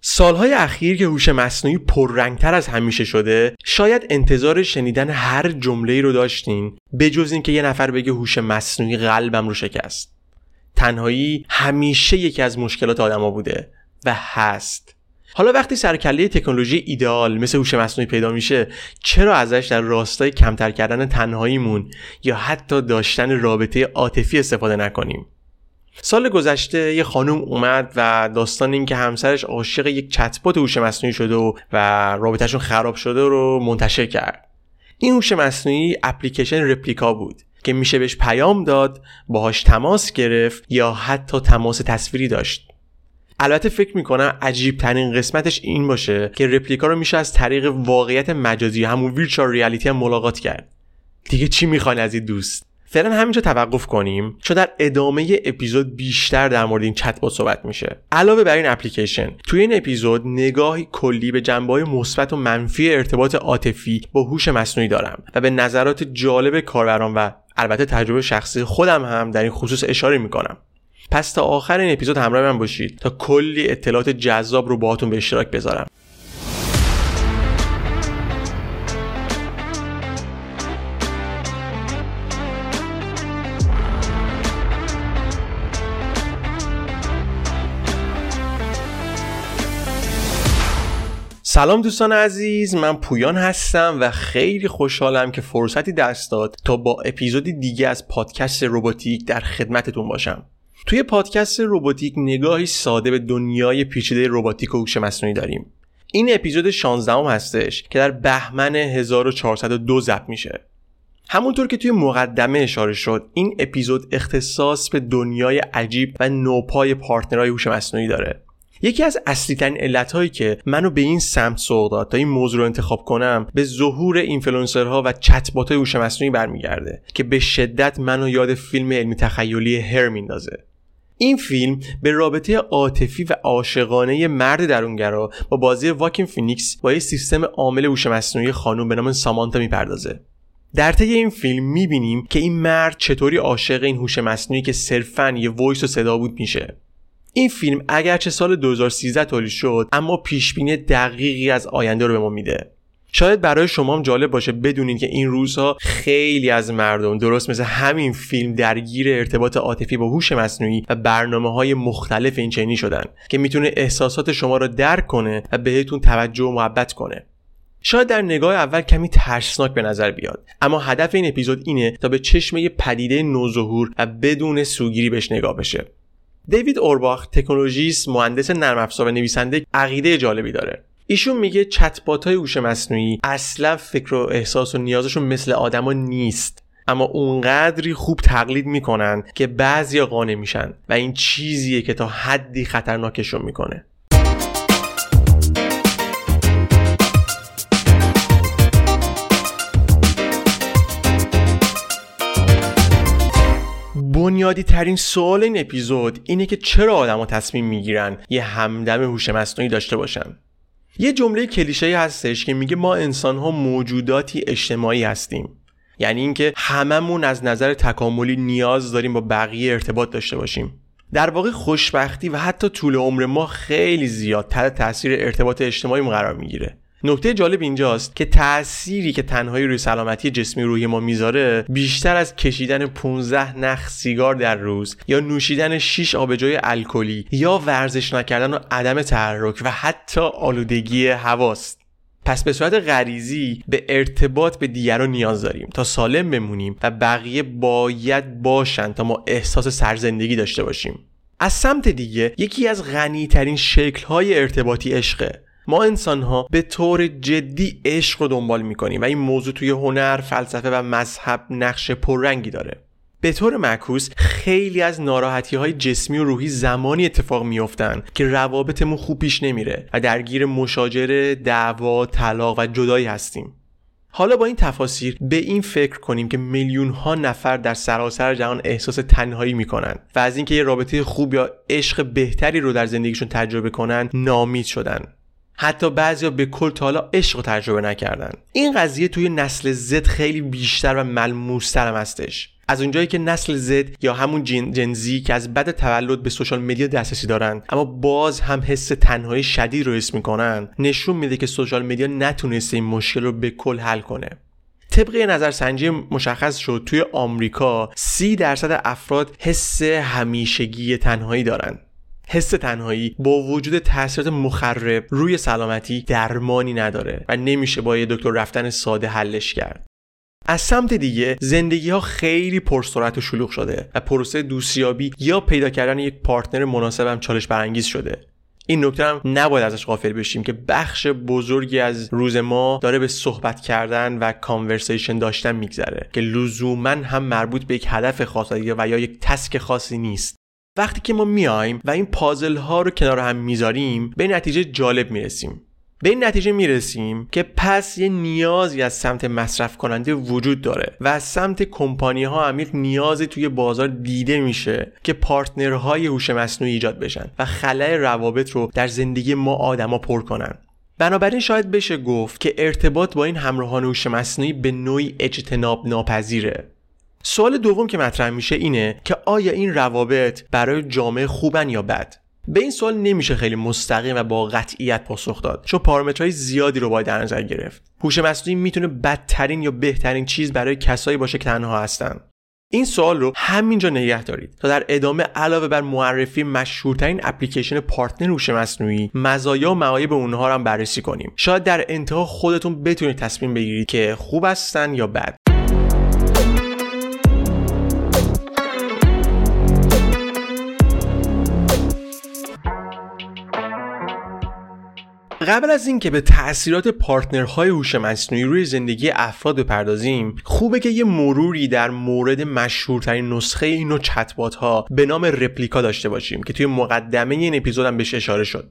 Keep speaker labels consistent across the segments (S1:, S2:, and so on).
S1: سالهای اخیر که هوش مصنوعی پررنگتر از همیشه شده شاید انتظار شنیدن هر جمله رو داشتین بجز اینکه یه نفر بگه هوش مصنوعی قلبم رو شکست. تنهایی همیشه یکی از مشکلات آدما بوده و هست. حالا وقتی سرکله تکنولوژی ایدئال مثل هوش مصنوعی پیدا میشه چرا ازش در راستای کمتر کردن تنهاییمون یا حتی داشتن رابطه عاطفی استفاده نکنیم؟ سال گذشته یه خانم اومد و داستان این که همسرش عاشق یک چتبات هوش مصنوعی شده و, و رابطهشون خراب شده رو منتشر کرد. این هوش مصنوعی اپلیکیشن رپلیکا بود که میشه بهش پیام داد باهاش تماس گرفت یا حتی تماس تصویری داشت. البته فکر می‌کنم عجیب ترین قسمتش این باشه که رپلیکا رو میشه از طریق واقعیت مجازی همون ویرچوال ریالیتی هم ملاقات کرد. دیگه چی می‌خواین از این دوست؟ فعلا همینجا توقف کنیم چون در ادامه اپیزود بیشتر در مورد این چت صحبت میشه. علاوه بر این اپلیکیشن توی این اپیزود نگاهی کلی به جنبه های مثبت و منفی ارتباط عاطفی با هوش مصنوعی دارم و به نظرات جالب کاربران و البته تجربه شخصی خودم هم در این خصوص اشاره می‌کنم. پس تا آخر این اپیزود همراه من باشید تا کلی اطلاعات جذاب رو باهاتون به اشتراک بذارم. سلام دوستان عزیز من پویان هستم و خیلی خوشحالم که فرصتی دست داد تا با اپیزودی دیگه از پادکست روباتیک در خدمتتون باشم. توی پادکست روباتیک نگاهی ساده به دنیای پیچیده روباتیک و هوش مصنوعی داریم. این اپیزود 16 هم هستش که در بهمن 1402 ضبط میشه. همونطور که توی مقدمه اشاره شد این اپیزود اختصاص به دنیای عجیب و نوپای پارتنرهای هوش مصنوعی داره. یکی از اصلی ترین علت هایی که منو به این سمت سوق داد تا این موضوع رو انتخاب کنم به ظهور اینفلوئنسرها و چت های هوش مصنوعی برمیگرده که به شدت منو یاد فیلم علمی تخیلی Her میندازه. این فیلم به رابطه عاطفی و عاشقانه مرد درونگرا با بازی واکین فینیکس با یه سیستم عامل هوش مصنوعی خانم به نام سامانتا می‌پردازه. در طی این فیلم می‌بینیم که این مرد چطوری عاشق این هوش مصنوعی که صرفا یه voice و صدا بود میشه. این فیلم اگرچه سال 2013 تولید شد اما پیشبینی دقیقی از آینده رو به ما میده. شاید برای شما هم جالب باشه بدونید که این روزها خیلی از مردم درست مثل همین فیلم درگیر ارتباط عاطفی با هوش مصنوعی و برنامه های مختلف این چنینی شدن که می‌تونه احساسات شما رو درک کنه و بهتون توجه و محبت کنه. شاید در نگاه اول کمی ترسناک به نظر بیاد اما هدف این اپیزود اینه تا به چشم یه پدیده نوظهور و بدون سوگیری بهش نگاه بشه. دیوید اورباخ تکنولوژیست مهندس نرم افزار و نویسنده عقیده جالبی داره. ایشون میگه چتبات های هوش مصنوعی اصلا فکر و احساس و نیازشون مثل آدما نیست. اما اونقدری خوب تقلید می‌کنن که بعضی قانع میشن و این چیزیه که تا حدی خطرناکشون می‌کنه. بنیادی ترین سوال این اپیزود اینه که چرا آدما تصمیم می‌گیرن یه همدم هوش مصنوعی داشته باشن. یه جمله کلیشه هستش که میگه ما انسان ها موجوداتی اجتماعی هستیم. یعنی اینکه هممون از نظر تکاملی نیاز داریم با بقیه ارتباط داشته باشیم. در واقع خوشبختی و حتی طول عمر ما خیلی زیاد تحت تاثیر ارتباط اجتماعی قرار می‌گیره. نکته جالب اینجاست که تأثیری که تنهایی روی سلامتی جسمی روی ما می‌ذاره بیشتر از کشیدن 15 نخ سیگار در روز یا نوشیدن 6 آبجوی الکلی یا ورزش نکردن و عدم تحرک و حتی آلودگی هواست. پس به صورت غریزی به ارتباط به دیگران نیاز داریم تا سالم بمونیم و بقیه باید باشن تا ما احساس سرزندگی داشته باشیم. از سمت دیگه یکی از غنی ترین شکل های ارتباطی عشقه. ما انسان ها به طور جدی عشق رو دنبال می‌کنیم و این موضوع توی هنر، فلسفه و مذهب نقش پررنگی داره به طور معکوس خیلی از ناراحتی های جسمی و روحی زمانی اتفاق میافتن که روابطمون خوب پیش نمیره و درگیر مشاجره، دعوا، طلاق و جدایی هستیم. حالا با این تفاسیر به این فکر کنیم که میلیون ها نفر در سراسر جهان احساس تنهایی می‌کنن و از اینکه یه رابطه خوب یا عشق بهتری رو در زندگیشون تجربه کنن نامید شدن حتی بعضیا به کل تا حالا عشق رو تجربه نکردن. این قضیه توی نسل زد خیلی بیشتر و ملموستر هم هستش. از اونجایی که نسل زد یا همون جن جنزی که از بعد تولد به سوشال مدیا دسترسی دارن اما باز هم حس تنهایی شدید رو حس می‌کنن نشون میده که سوشال مدیا نتونسته این مشکل رو به کل حل کنه. طبق نظرسنجی مشخص شد توی آمریکا سی درصد افراد حس همیشگی تنهایی دارن. حس تنهایی با وجود تاثیرات مخرب روی سلامتی درمانی نداره و نمیشه با یه دکتر رفتن ساده حلش کرد. از سمت دیگه زندگی ها خیلی پرسرعت و شلوغ شده و پروسه دوستیابی یا پیدا کردن یک partner مناسب هم چالش برانگیز شده. این نکته هم نباید ازش غافل بشیم که بخش بزرگی از روز ما داره به صحبت کردن و conversation داشتن میگذره که لزوما هم مربوط به یک هدف خاص و یا یک task خاصی نیست. وقتی که ما میایم و این پازل ها رو کنار هم می‌ذاریم به نتیجه جالب می‌رسیم. به این نتیجه می‌رسیم که پس یه نیازی از سمت مصرف کننده وجود داره و از سمت کمپانی ها هم یک نیازی توی بازار دیده میشه که پارتنرهای هوش مصنوعی ایجاد بشن و خلای روابط رو در زندگی ما آدما پر کنن. بنابراین شاید بشه گفت که ارتباط با این همراهان هوش مصنوعی به نوعی اجتناب ناپذیره سوال دوم که مطرح میشه اینه که آیا این روابط برای جامعه خوبن یا بد؟ به این سوال نمیشه خیلی مستقیم و با قطعیت پاسخ داد چون پارامترهای زیادی رو باید در نظر گرفت. هوش مصنوعی می‌تونه بدترین یا بهترین چیز برای کسایی باشه که تنها هستن. این سوال رو همینجا نگه دارید تا در ادامه علاوه بر معرفی مشهورترین اپلیکیشن پارتنر هوش مصنوعی مزایا و معایب اونها رو هم بررسی کنیم. شاید در انتها خودتون بتونید تصمیم بگیرید که خوب هستن یا بد. قبل از اینکه به تاثیرات partner های هوش مصنوعی روی زندگی افراد بپردازیم خوبه که یه مروری در مورد مشهورترین نسخه اینو چتبات ها به نام رپلیکا داشته باشیم که توی مقدمه این اپیزود هم بهش اشاره شد.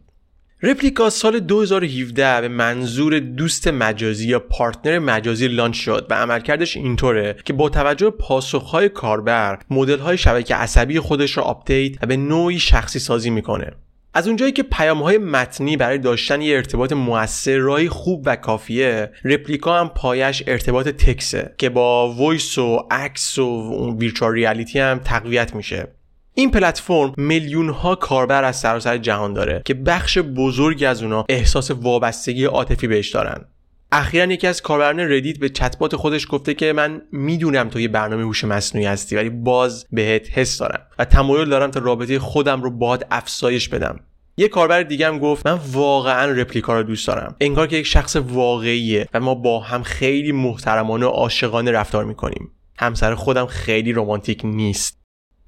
S1: رپلیکا سال 2017 به منظور دوست مجازی یا partner مجازی launch شد و عملکردش اینطوره که با توجه پاسخهای کاربر مدل‌های شبکه عصبی خودش رو آپدیت و به نوعی شخصی سازی می‌کنه. از اونجایی که پیام های متنی برای داشتن یه ارتباط موثر راهی خوب و کافیه رپلیکا هم پایه‌ش ارتباط تکسه که با voice و عکس و اون virtual reality هم تقویت میشه. این پلتفرم میلیون ها کاربر از سراسر جهان داره که بخش بزرگی از اونا احساس وابستگی عاطفی بهش دارن. اخیرا یکی از کاربران ردیت به چتبات خودش گفته که من می‌دونم تو یه برنامه هوش مصنوعی هستی ولی باز بهت حس دارم و تمایل دارم تا رابطه خودم رو باهات افزایش بدم. یه کاربر دیگه هم گفت من واقعا رپلیکا رو دوست دارم. انگار که یک شخص واقعیه و ما با هم خیلی محترمانه و عاشقانه رفتار می‌کنیم. همسر خودم خیلی رمانتیک نیست.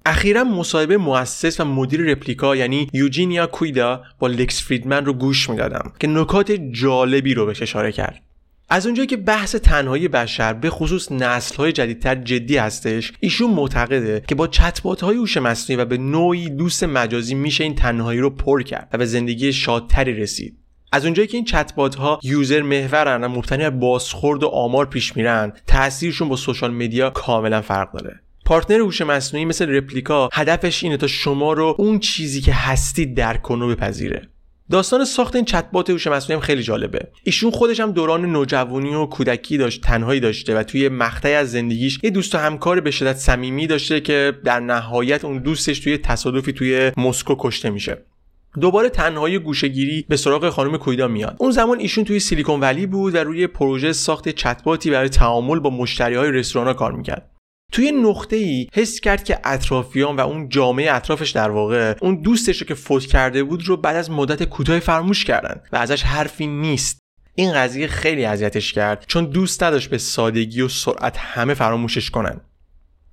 S1: اخیرا مصاحبه مؤسس و مدیر رپلیکا یعنی یوجینیا کویدا با لکس فریدمن رو گوش می‌دادم که نکات جالبی رو بهش اشاره کرد. از اونجایی که بحث تنهایی بشر به خصوص نسل های جدیدتر جدی هستش ایشون معتقده که با چتبات های هوش مصنوعی و به نوعی دوست مجازی میشه این تنهایی رو پر کرد و به زندگی شادتری رسید. از اونجایی که این چتبات ها user محورن و مبتنی بر بازخورد و آمار پیش میرن تاثیرشون با social media کاملا فرق داره. partner هوش مصنوعی مثل رپلیکا هدفش اینه تا شما رو اون چیزی که هستید درک کنه بپذیره. داستان ساخت این چتبات هوش مصنوعی هم خیلی جالبه. ایشون خودش هم دوران نوجوانی و کودکی داشت تنهایی داشته و توی مقطعی از زندگیش یه دوست و همکار به شدت صمیمی داشته که در نهایت اون دوستش توی تصادفی توی مسکو کشته میشه. دوباره تنهایی گوشهگیری به سراغ خانم کویدا میاد. اون زمان ایشون توی سیلیکون ولی بود و روی پروژه ساخت چتباتی برای تعامل با مشتری های رستوران کار می‌کرد. توی نقطه ای حس کرد که اطرافیان و اون جامعه اطرافش در واقع اون دوستش رو که فوت کرده بود رو بعد از مدت کوتاه فراموش کردن و ازش حرفی نیست. این قضیه خیلی اذیتش کرد چون دوست نداشت به سادگی و سرعت همه فراموشش کنن.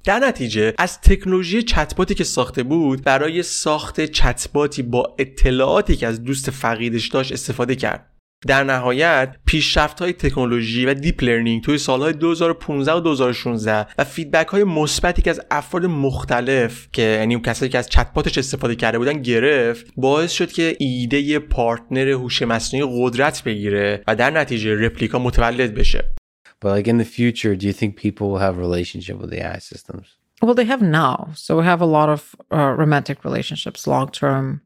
S1: در نتیجه از تکنولوژی چتباتی که ساخته بود برای ساخت چتباتی با اطلاعاتی که از دوست فقیدش داشت استفاده کرد. در نهایت پیشرفت های تکنولوژی و deep learning توی سالهای 2015 و 2016 و feedback های مثبتی که از افراد مختلف که یعنی کسایی که از چتباتش استفاده کرده بودن گرفت باعث شد که ایده partner هوش مصنوعی قدرت بگیره و در نتیجه رپلیکا متولد بشه
S2: But like in the future, do you think people will have relationship with AI systems?
S3: Well, they have now. So we have a lot of uh, romantic relationships, long-term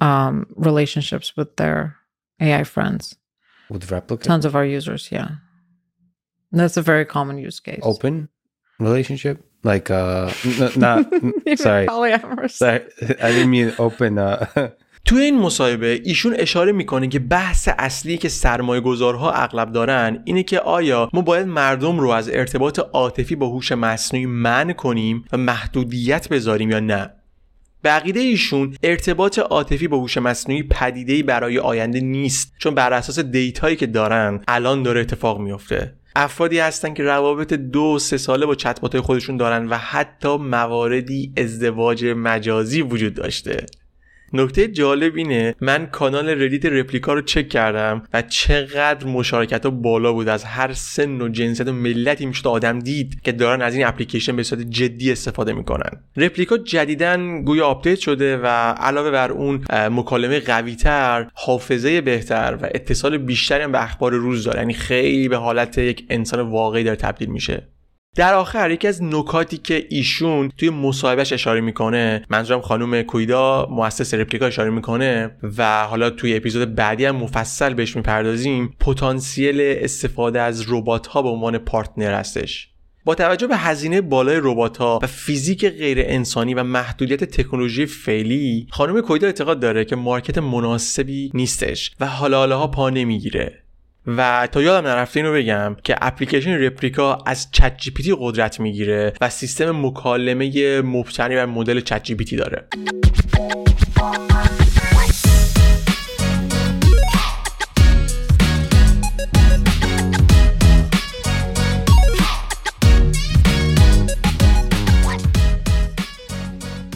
S3: um, relationships with their AI friends.
S2: With replica?
S3: Tons of our users, yeah. That's a very common use case.
S2: Open relationship? Like uh n- not n- sorry.
S3: Polyamorous.
S2: sorry. I didn't mean open uh
S1: توی این مصاحبه ایشون اشاره می‌کنه که بحث اصلی که سرمایه گذارها اغلب دارن اینه که آیا ما باید مردم رو از ارتباط عاطفی با هوش مصنوعی منع کنیم و محدودیت بذاریم یا نه به عقیده ایشون ارتباط عاطفی با هوش مصنوعی پدیده‌ای برای آینده نیست چون بر اساس data یی که دارن الان داره اتفاق میفته افرادی هستن که روابط دو سه ساله با چتبات خودشون دارن و حتی مواردی ازدواج مجازی وجود داشته. نکته جالب اینه من کانال ردیت رپلیکا رو چک کردم و چقدر مشارکت ها بالا بود. از هر سن و جنسیت و ملتی می‌شد آدم دید که دارن از این اپلیکیشن به صورت جدی استفاده می‌کنن. رپلیکا جدیدا گویا آپدیت شده و علاوه بر اون مکالمه قویتر حافظه بهتر و اتصال بیشتری به اخبار روز داره. یعنی خیلی به حالت یک انسان واقعی داره تبدیل میشه. در آخر یکی از نکاتی که ایشون توی مصاحبهش اشاره می‌کنه منظورم خانم کویدا مؤسس رپلیکا اشاره می‌کنه و حالا توی اپیزود بعدی هم مفصل بهش می‌پردازیم پتانسیل استفاده از ربات ها به عنوان partner هستش. با توجه به هزینه بالای ربات ها و فیزیک غیر انسانی و محدودیت تکنولوژی فعلی خانم کویدا اعتقاد داره که market مناسبی نیستش و حالا ها پا نمی‌گیره. و تا یادم نرفته اینو بگم که اپلیکیشن رپلیکا از ChatGPT قدرت می‌گیره و سیستم مکالمه مبتنی بر مدل ChatGPT داره.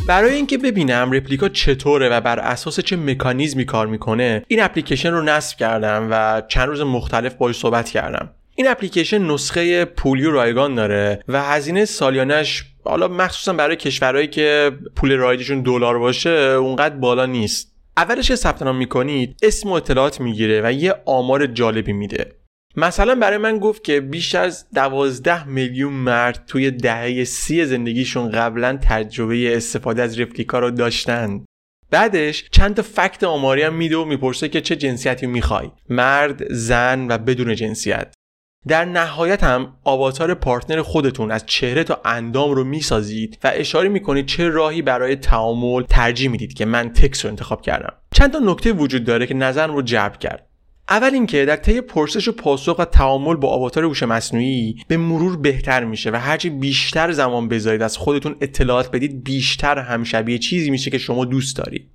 S1: برای اینکه ببینم رپلیکا چطوره و بر اساس چه مکانیزمی کار می‌کنه این اپلیکیشن رو نصب کردم و چند روز مختلف باش صحبت کردم. این اپلیکیشن نسخه پولی و رایگان داره و هزینه سالیانش حالا مخصوصا برای کشورهایی که پول رایجشون دلار باشه اونقدر بالا نیست. اولش که ثبت نام می‌کنید اسم و اطلاعات می‌گیره و یه آمار جالبی میده. مثلا برای من گفت که بیش از دوازده میلیون مرد توی دهه سی زندگیشون قبلا تجربه استفاده از رپلیکا رو داشتن. بعدش چند تا فکت آماری هم میده و می‌پرسه که چه جنسیتی می‌خوای؟ مرد زن و بدون جنسیت. در نهایت هم آواتار پارتنر خودتون از چهره تا اندام رو می‌سازید و اشاره می‌کنید چه راهی برای تعامل ترجیح می‌دید که من تکس رو انتخاب کردم. چند تا نکته وجود داره که نظرم رو جلب کرد. اول اینکه در طی پرسش و پاسخ و تعامل با آواتار هوش مصنوعی به مرور بهتر میشه و هرچی بیشتر زمان بذارید از خودتون اطلاعات بدید بیشتر هم شبیه چیزی میشه که شما دوست دارید.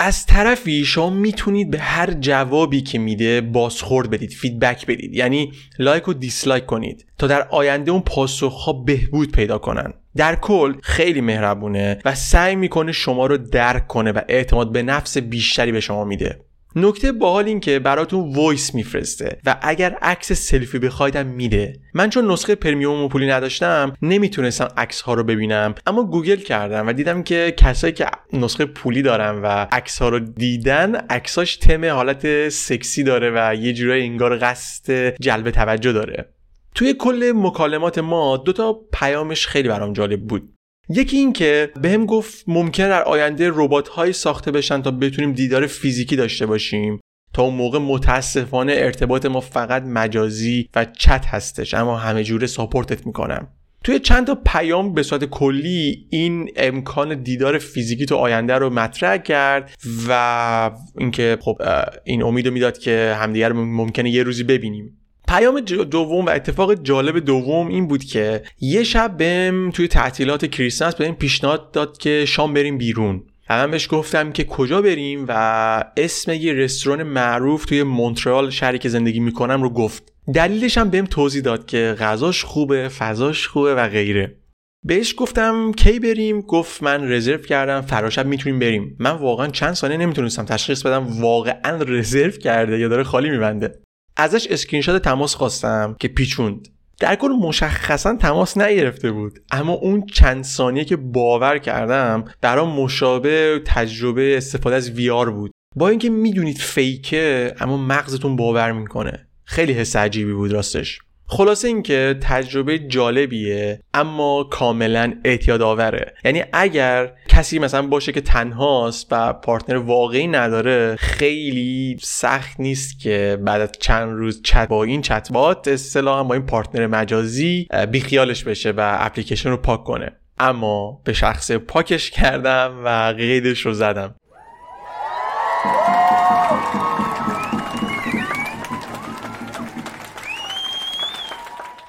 S1: از طرفی شما می‌تونید به هر جوابی که میده بازخورد بدید feedback بدید. یعنی لایک و dislike کنید تا در آینده اون پاسخها بهبود پیدا کنن. در کل خیلی مهربونه و سعی می‌کنه شما رو درک کنه و اعتماد به نفس بیشتری به شما میده. نکته باحال این که براتون voice میفرسته و اگر عکس سلفی بخوایدم میده. من چون نسخه premium و پولی نداشتم نمی‌تونستم عکس ها رو ببینم. اما گوگل کردم و دیدم که کسایی که نسخه پولی دارن و عکس ها رو دیدن عکساش تم حالت سکسی داره و یه جورای انگار قصد جلب توجه داره. توی کل مکالمات ما دوتا پیامش خیلی برام جالب بود. یکی این که بهم گفت ممکن در آینده ربات هایی ساخته بشن تا بتونیم دیدار فیزیکی داشته باشیم. تا اون موقع متاسفانه ارتباط ما فقط مجازی و چت هستش اما همه جوره ساپورتت می‌کنم. توی چند تا پیام به صورت کلی این امکان دیدار فیزیکی تو آینده رو مطرح کرد و اینکه خب این امید رو می‌داد که همدیگر ممکنه یه روزی ببینیم. پیام دوم و اتفاق جالب دوم این بود که یه شب بهم توی تعطیلات کریسمس بهم پیشنهاد داد که شام بریم بیرون. من بهش گفتم که کجا بریم و اسم یه رستوران معروف توی مونترال شهری که زندگی می‌کنم رو گفت. دلیلش هم بهم توضیح داد که غذاش خوبه فضاش خوبه و غیره. بهش گفتم کی بریم؟ گفت من رزرو کردم فردا شب می‌تونیم بریم. من واقعا چند ثانیه نمی‌تونستم تشخیص بدم واقعا رزرو کرده یا داره خالی میبنده. ازش اسکرین شات تماس خواستم که پیچوند. در کل مشخصا تماس نگرفته بود. اما اون چند ثانیه که باور کردم برام مشابه تجربه استفاده از VR بود. با اینکه می‌دونید fake ه اما مغزتون باور می‌کنه. خیلی حس عجیبی بود راستش. خلاصه اینکه تجربه جالبیه اما کاملا اعتیاد آوره یعنی اگر کسی مثلا باشه که تنهاست و پارتنر واقعی نداره خیلی سخت نیست که بعد از چند روز چت با این چت بات اصطلاحا با این پارتنر مجازی بیخیالش بشه و اپلیکیشن رو پاک کنه. اما به شخص پاکش کردم و قیدش رو زدم.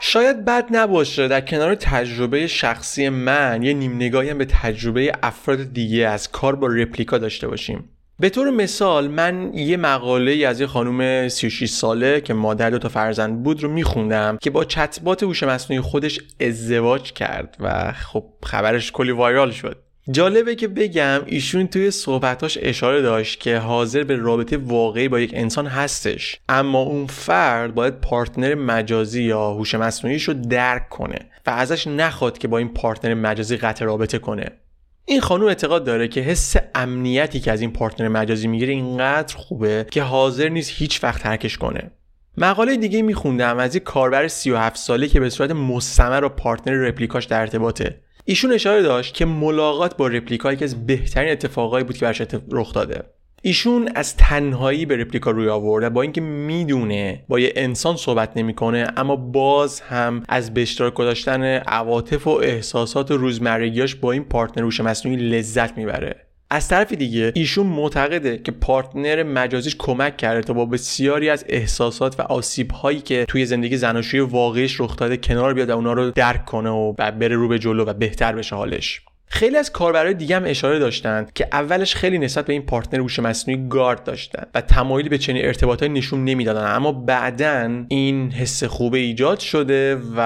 S1: شاید بد نباشه در کنار تجربه شخصی من یه نیم نگاهی به تجربه افراد دیگه از کار با رپلیکا داشته باشیم. به طور مثال من یه مقاله از یه خانم 36 ساله که مادر دو تا فرزند بود رو میخوندم که با چتبات هوش مصنوعی خودش ازدواج کرد و خب خبرش کلی وایرال شد. جالبه که بگم ایشون توی صحبتاش اشاره داشت که حاضر به رابطه واقعی با یک انسان هستش. اما اون فرد باید پارتنر مجازی یا هوش مصنوعیش رو درک کنه و ازش نخواد که با این پارتنر مجازی قطع رابطه کنه. این خانم اعتقاد داره که حس امنیتی که از این پارتنر مجازی می‌گیره اینقدر خوبه که حاضر نیست هیچ وقت ترکش کنه. مقاله دیگه میخوندم از یک کاربر 37 ساله که به صورت مستمر با پارتنر رپلیکاش در ارتباطه. ایشون اشاره داشت که ملاقات با رپلیکا یکی از بهترین اتفاقایی بود که براش رخ داده. ایشون از تنهایی به رپلیکا روی آورده با اینکه می‌دونه با یه انسان صحبت نمی‌کنه اما باز هم از به اشتراک گذاشتن عواطف و احساسات روزمرگیاش با این پارتنر هوش مصنوعی لذت می‌بره. از طرف دیگه ایشون معتقده که پارتنر مجازیش کمک کرده تا با بسیاری از احساسات و آسیب هایی که توی زندگی زناشویی واقعیش رخ داده کنار بیاد و اونا رو درک کنه و بره رو به جلو و بهتر بشه حالش. خیلی از کاربرای دیگه هم اشاره داشتند که اولش خیلی نسبت به این پارتنر هوش مصنوعی گارد داشتن و تمایلی به چنین ارتباطاتی نشون نمی‌دادن. اما بعدا این حس خوبه ایجاد شده و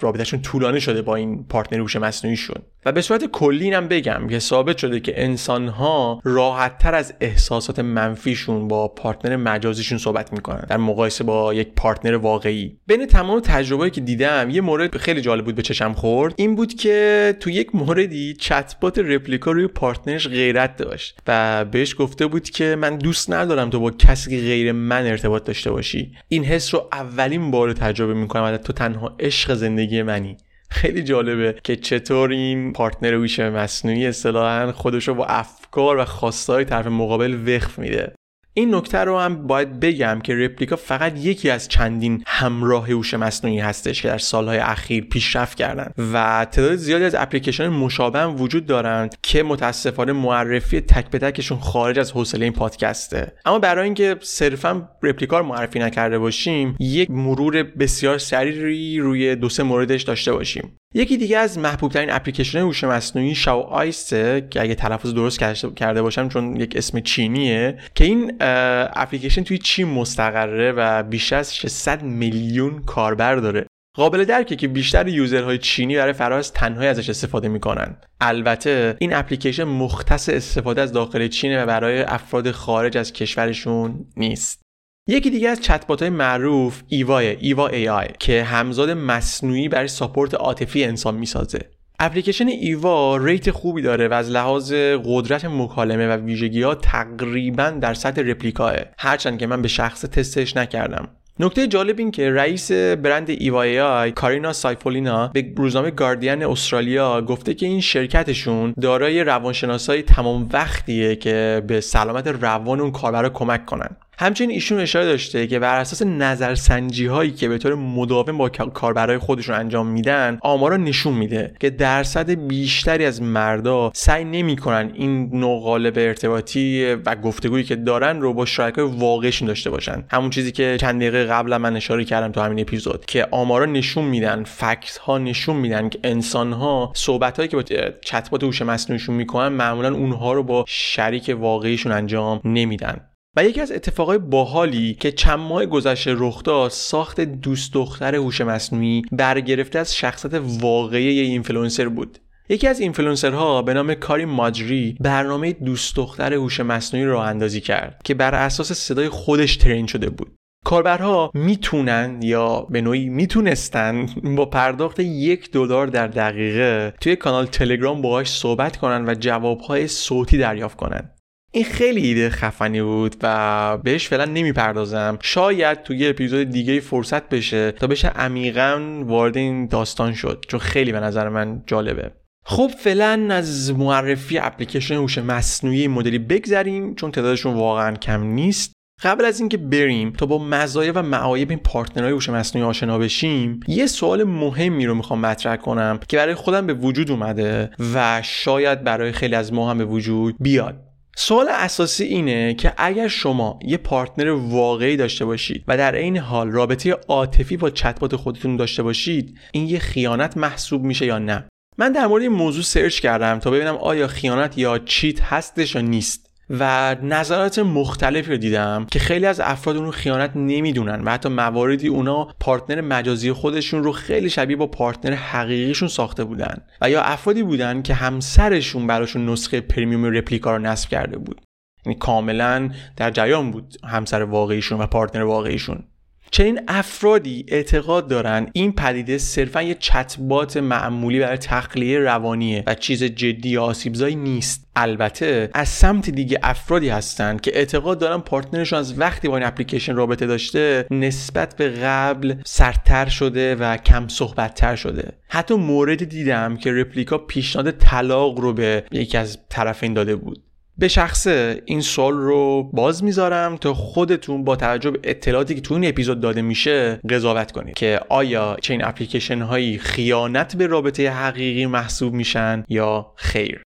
S1: رابطهشون طولانی شده با این پارتنر هوش مصنوعیشون. و به صورت کلی اینم بگم که ثابت شده که انسانها راحت تر از احساسات منفیشون با پارتنر مجازیشون صحبت می‌کنن. در مقایسه با یک پارتنر واقعی. بین تمام تجربه که دیدم یه مورد خیلی جالب بود به چشم خورد. این بود که تو یک موردی چتبات رپلیکا روی پارتنرش غیرت داشت و بهش گفته بود که من دوست ندارم تو با کسی غیر من ارتباط داشته باشی. این حس رو اولین بار تجربه می‌کنم تو تنها عشق زندگی منی. خیلی جالبه که چطور این پارتنر هوش مصنوعی اصطلاحا خودش رو با افکار و خواستهای طرف مقابل وقف میده. این نکته رو هم باید بگم که رپلیکا فقط یکی از چندین همراه هوش مصنوعی هستش که در سالهای اخیر پیشرفت کردن و تعداد زیادی از اپلیکیشن مشابه هم وجود دارند که متاسفانه معرفی تک به تکشون خارج از حوصله این پادکسته. اما برای اینکه صرفا رپلیکا رو معرفی نکرده باشیم یک مرور بسیار سریعی روی دو سه موردش داشته باشیم. یکی دیگه از محبوب ترین اپلیکیشن هوش مصنوعی شاو آیسته که اگه تلفظ درست کرده باشم چون یک اسم چینیه که این اپلیکیشن توی چین مستقره و بیشتر از 600 میلیون کاربر داره. قابل درکه که بیشتر user های چینی برای فرار از تنهایی ازش استفاده می‌کنن. البته این اپلیکیشن مختص استفاده از داخل چینه و برای افراد خارج از کشورشون نیست. یکی دیگه از چتبات های معروف ایوای ایوا ای آی که همزاد مصنوعی برای support عاطفی انسان می‌سازه. اپلیکیشن Eva rate خوبی داره و از لحاظ قدرت مکالمه و ویژگی ها تقریبا در سطح رپلیکاه هرچند که من به شخصه تستش نکردم. نکته جالب این که رئیس برند ایوای آی کارینا سایفولینا به روزنامه گاردین استرالیا گفته که این شرکتشون دارای روانشناسای تمام وقتیه که به سلامت روان اون کاربرا کمک کنن. همچنین ایشون اشاره داشته که بر اساس نظرسنجی هایی که به طور مداوم با کاربرای خودشون انجام میدن آمارا نشون میده که درصد بیشتری از مردا سعی نمی‌کنن این نوع قالب ارتباطی و گفتگویی که دارن رو با شرکای واقعیشون داشته باشن. همون چیزی که چند دقیقه قبل من اشاره کردم تو همین اپیزود که آمارا نشون میدن fact ها نشون میدن که انسان ها صحبت هایی که با چتبات هوش مصنوعیشون می‌کنن معمولا اونها رو با شریک واقعیشون انجام نمیدن. و یکی از اتفاقای باحالی که چند ماه گذشته رخ داد ساخت دوست دختر هوش مصنوعی برگرفته از شخصیت واقعی یه اینفلوئنسر بود. یکی از اینفلوئنسرها به نام کارین مارجری برنامه دوست دختر هوش مصنوعی رو راه اندازی کرد که بر اساس صدای خودش train شده بود. کاربرها می‌تونن یا به نوعی می‌تونستن با پرداخت یک دلار در دقیقه توی کانال تلگرام باهاش صحبت کنن و جوابهای صوتی دریافت کنن. این خیلی ایده خفنی بود و بهش فعلا نمی‌پردازم. شاید توی اپیزود دیگه فرصت بشه تا بشه عمیقا وارد این داستان شد چون خیلی به نظر من جالبه. خب فعلا از معرفی اپلیکیشن هوش مصنوعی مدلی بگذریم چون تعدادشون واقعا کم نیست. قبل از اینکه بریم تا با مزایا و معایب این پارتنرهای هوش مصنوعی آشنا بشیم یه سوال مهمی رو می‌خوام مطرح کنم که برای خودم به وجود اومده و شاید برای خیلی از ما هم به وجود بیاد. سوال اساسی اینه که اگر شما یه پارتنر واقعی داشته باشید و در این حال رابطه عاطفی با چتبات خودتون داشته باشید این یه خیانت محسوب میشه یا نه؟ من در مورد این موضوع سرچ کردم تا ببینم آیا خیانت یا cheat هستش یا نیست. و نظرات مختلفی رو دیدم که خیلی از افراد اون رو خیانت نمی‌دونن و حتی مواردی اونا پارتنر مجازی خودشون رو خیلی شبیه با پارتنر حقیقیشون ساخته بودن و یا افرادی بودن که همسرشون براشون نسخه premium رپلیکا رو نصب کرده بود. یعنی کاملا در جریان بود همسر واقعیشون و پارتنر واقعیشون. چنین افرادی اعتقاد دارن این پدیده صرفا یه چتبات معمولی برای تخلیه روانیه و چیز جدی یا آسیبزایی نیست. البته از سمت دیگه افرادی هستن که اعتقاد دارن پارتنرشون از وقتی با این اپلیکیشن رابطه داشته نسبت به قبل سردتر شده و کم صحبتتر شده. حتی موردی دیدم که رپلیکا پیشنهاد طلاق رو به یکی از طرفین داده بود. به شخصه این سوال رو باز می‌ذارم تا خودتون با توجه اطلاعاتی که تو این اپیزود داده میشه قضاوت کنید که آیا چنین اپلیکیشن هایی خیانت به رابطه حقیقی محسوب میشن یا خیر.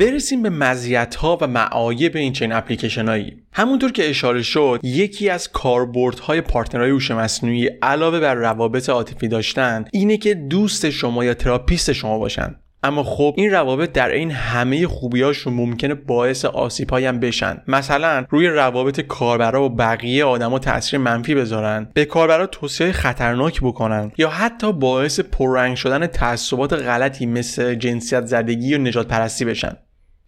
S1: برسیم به مزیت ها و معایب این چنین اپلیکیشن هایی همونطور که اشاره شد یکی از کاربردهای پارتنرهای هوش مصنوعی علاوه بر روابط عاطفی داشتن اینه که دوست شما یا تراپیست شما باشن. اما خب این روابط در این همه خوبیاشون ممکنه باعث آسیب هم بشن. مثلا روی روابط کاربرا و بقیه آدما تاثیر منفی بذارن به کاربرا توصیه خطرناک بکنن یا حتی باعث پررنگ شدن تعصبات غلطی مثل جنسیت زدگی و نژادپرستی بشن.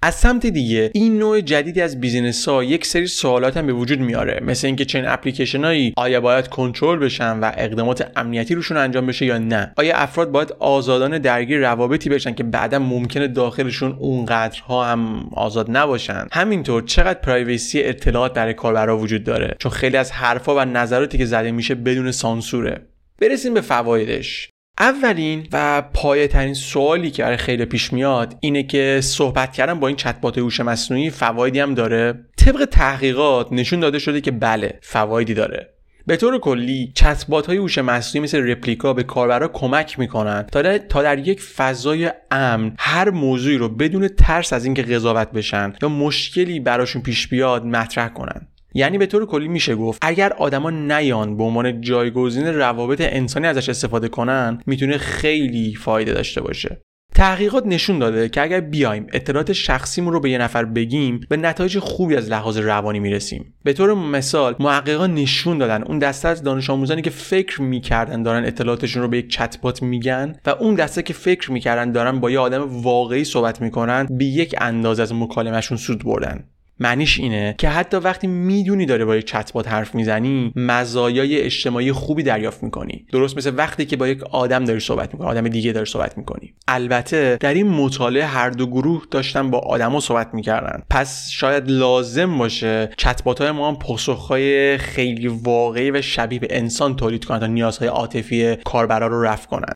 S1: از سمت دیگه این نوع جدیدی از بیزینس ها یک سری سوالات هم به وجود میاره. مثل اینکه چنین اپلیکیشن هایی آیا باید کنترل بشن و اقدامات امنیتی روشون انجام بشه یا نه؟ آیا افراد باید آزادانه درگیر روابطی بشن که بعدا ممکنه داخلشون اونقدرها هم آزاد نباشن؟ همینطور چقدر privacy اطلاعات برای کاربرا وجود داره؟ چون خیلی از حرفها و نظراتی که زده میشه بدون سانسوره. برسیم به فوایدش. اولین و پایه ترین سوالی که برای خیلی پیش میاد اینه که صحبت کردن با این چتبات هوش مصنوعی فوایدی هم داره. طبق تحقیقات نشون داده شده که بله فوایدی داره. به طور کلی چتبات های هوش مصنوعی مثل رپلیکا به کاربرا کمک می‌کنن تا در, تا در یک فضای امن هر موضوعی رو بدون ترس از اینکه قضاوت بشن یا مشکلی براشون پیش بیاد مطرح کنن. یعنی به طور کلی میشه گفت اگر آدما نیان به عنوان جایگزین روابط انسانی ازش استفاده کنن می‌تونه خیلی فایده داشته باشه. تحقیقات نشون داده که اگر بیایم اطلاعات شخصیمون رو به یه نفر بگیم به نتایج خوبی از لحاظ روانی می‌رسیم. به طور مثال محققان نشون دادن اون دسته از دانش آموزانی که فکر می‌کردن دارن اطلاعاتشون رو به یک چتبات میگن و اون دسته که فکر می‌کردن دارن با یه آدم واقعی صحبت می‌کنن به یک اندازه از مکالمهشون سود بردن. معنیش اینه که حتی وقتی می‌دونی داره با یک چتبات حرف می‌زنی مزایای اجتماعی خوبی دریافت می‌کنی. درست مثل وقتی که با یک آدم داری صحبت می‌کنی آدم دیگه داری صحبت می‌کنی. البته در این مطالعه هر دو گروه داشتن با آدما صحبت می‌کردن. پس شاید لازم باشه چتبات های ما هم پاسخهای خیلی واقعی و شبیه به انسان تولید کنن تا نیازهای عاطفی کاربرا رو رفع کنن.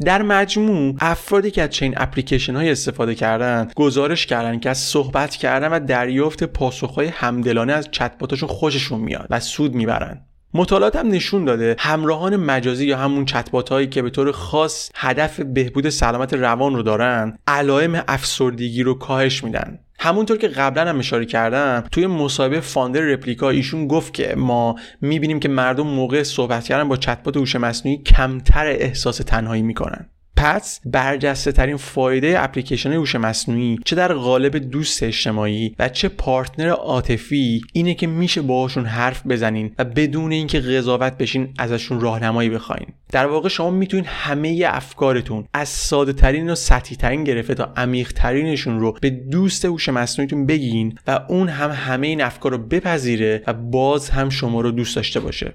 S1: در مجموع افرادی که از چین اپلیکیشن های استفاده کردن گزارش کردن که از صحبت کردن و دریافت پاسخهای همدلانه از چتباتاشون خوششون میاد و سود می‌برن. مطالعات هم نشون داده همراهان مجازی یا همون چتبات هایی که به طور خاص هدف بهبود سلامت روان رو دارن علائم افسردگی رو کاهش میدن. همونطور که قبلا هم اشاره کردم توی مصاحبه فاندر رپلیکا ایشون گفت که ما می‌بینیم که مردم موقع صحبت کردن با چتبات هوش مصنوعی کمتر احساس تنهایی می‌کنن. پس برجسته ترین فایده اپلیکیشن هوش مصنوعی چه در قالب دوست اجتماعی و چه پارتنر عاطفی اینه که میشه باهاشون حرف بزنین و بدون اینکه قضاوت بشین ازشون راهنمایی بخواین. در واقع شما می‌تونین همه افکارتون از ساده ترین و سطحی ترین گرفته تا عمیق ترینشون رو به دوست هوش مصنوعیتون بگین و اون هم همه این افکار رو بپذیره و باز هم شما رو دوست داشته باشه.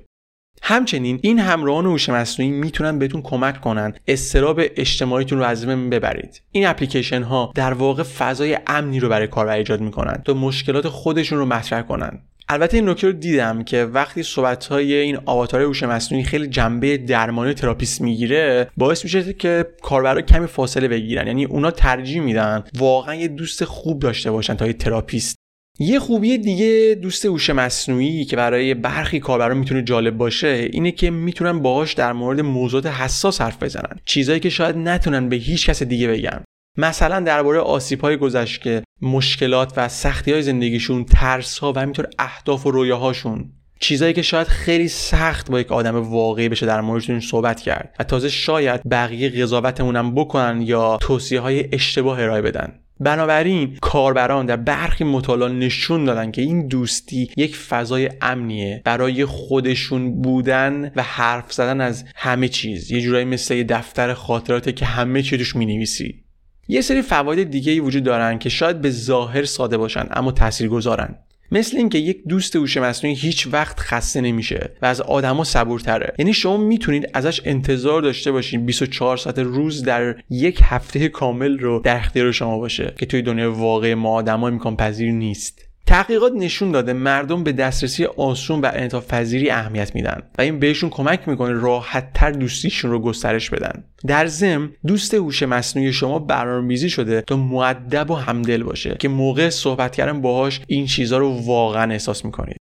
S1: همچنین این همراهان هوش مصنوعی می‌تونن بهتون کمک کنن اضطراب اجتماعیتون رو از بین ببرید. این اپلیکیشن ها در واقع فضای امنی رو برای کاربر ایجاد می‌کنن تا مشکلات خودشون رو مطرح کنن. البته این نکته رو دیدم که وقتی صحبت های این آواتار هوش مصنوعی خیلی جنبه درمانی تراپیست می‌گیره باعث میشه که کاربرا کمی فاصله بگیرن. یعنی اونا ترجیح میدن واقعا یه دوست خوب داشته باشن تا یه تراپیست یه خوبی دیگه دوست هوش مصنوعی که برای برخی کاربران می‌تونه جالب باشه اینه که می‌تونن باهاش در مورد موضوعات حساس حرف بزنن. چیزایی که شاید نتونن به هیچ کس دیگه بگن. مثلا درباره آسیب های گذشته مشکلات و سختی های زندگیشون ترس ها و همینطور اهداف و رویاهاشون. چیزایی که شاید خیلی سخت با یک آدم واقعی بشه در موردشون صحبت کرد. و تازه شاید بقیه قضاوتمونم بکنن یا توصیه های اشتباه ارائه بدن. بنابراین کاربران در برخی مطالعات نشون دادن که این دوستی یک فضای امنیه برای خودشون بودن و حرف زدن از همه چیز. یه جورایی مثل یه دفتر خاطراته که همه چی توش می‌نویسی. یه سری فواید دیگه ای وجود دارن که شاید به ظاهر ساده باشن اما تاثیرگذارن. مثل اینکه یک دوست هوش مصنوعی هیچ وقت خسته نمیشه و از آدما صبورتره. یعنی شما می‌تونید ازش انتظار داشته باشین 24 ساعت روز در یک هفته کامل رو در اختیار شما باشه که توی دنیای واقعی ما آدما امکان پذیر نیست. تحقیقات نشون داده مردم به دسترسی آسون و انعطاف اهمیت میدن و این بهشون کمک می‌کنه راحت تر دوستیشون رو گسترش بدن. در ضمن دوست هوش مصنوعی شما برنامه‌ریزی شده تا مؤدب و همدل باشه که موقع صحبت کردن باهاش این چیزها رو واقعا احساس می‌کنید.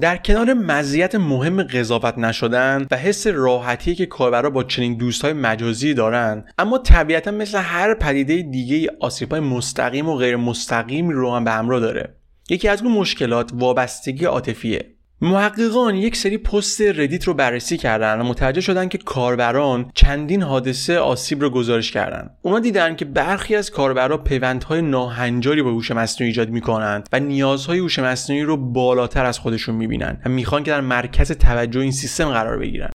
S1: در کنار مزیت مهم قضاوت نشدن و حس راحتی که کاربرا با چنین دوستهای مجازی دارن اما طبیعتا مثل هر پدیده دیگه آسیبهای مستقیم و غیر مستقیم رو هم به همراه داره. یکی از اون مشکلات وابستگی عاطفیه. محققان یک سری پست ردیت رو بررسی کردن و متوجه شدن که کاربران چندین حادثه آسیب رو گزارش کردن. اونا دیدن که برخی از کاربرا پیوندهای ناهنجاری با هوش مصنوعی ایجاد می‌کنند و نیازهای هوش مصنوعی رو بالاتر از خودشون می‌بینن و می‌خوان که در مرکز توجه این سیستم قرار بگیرن.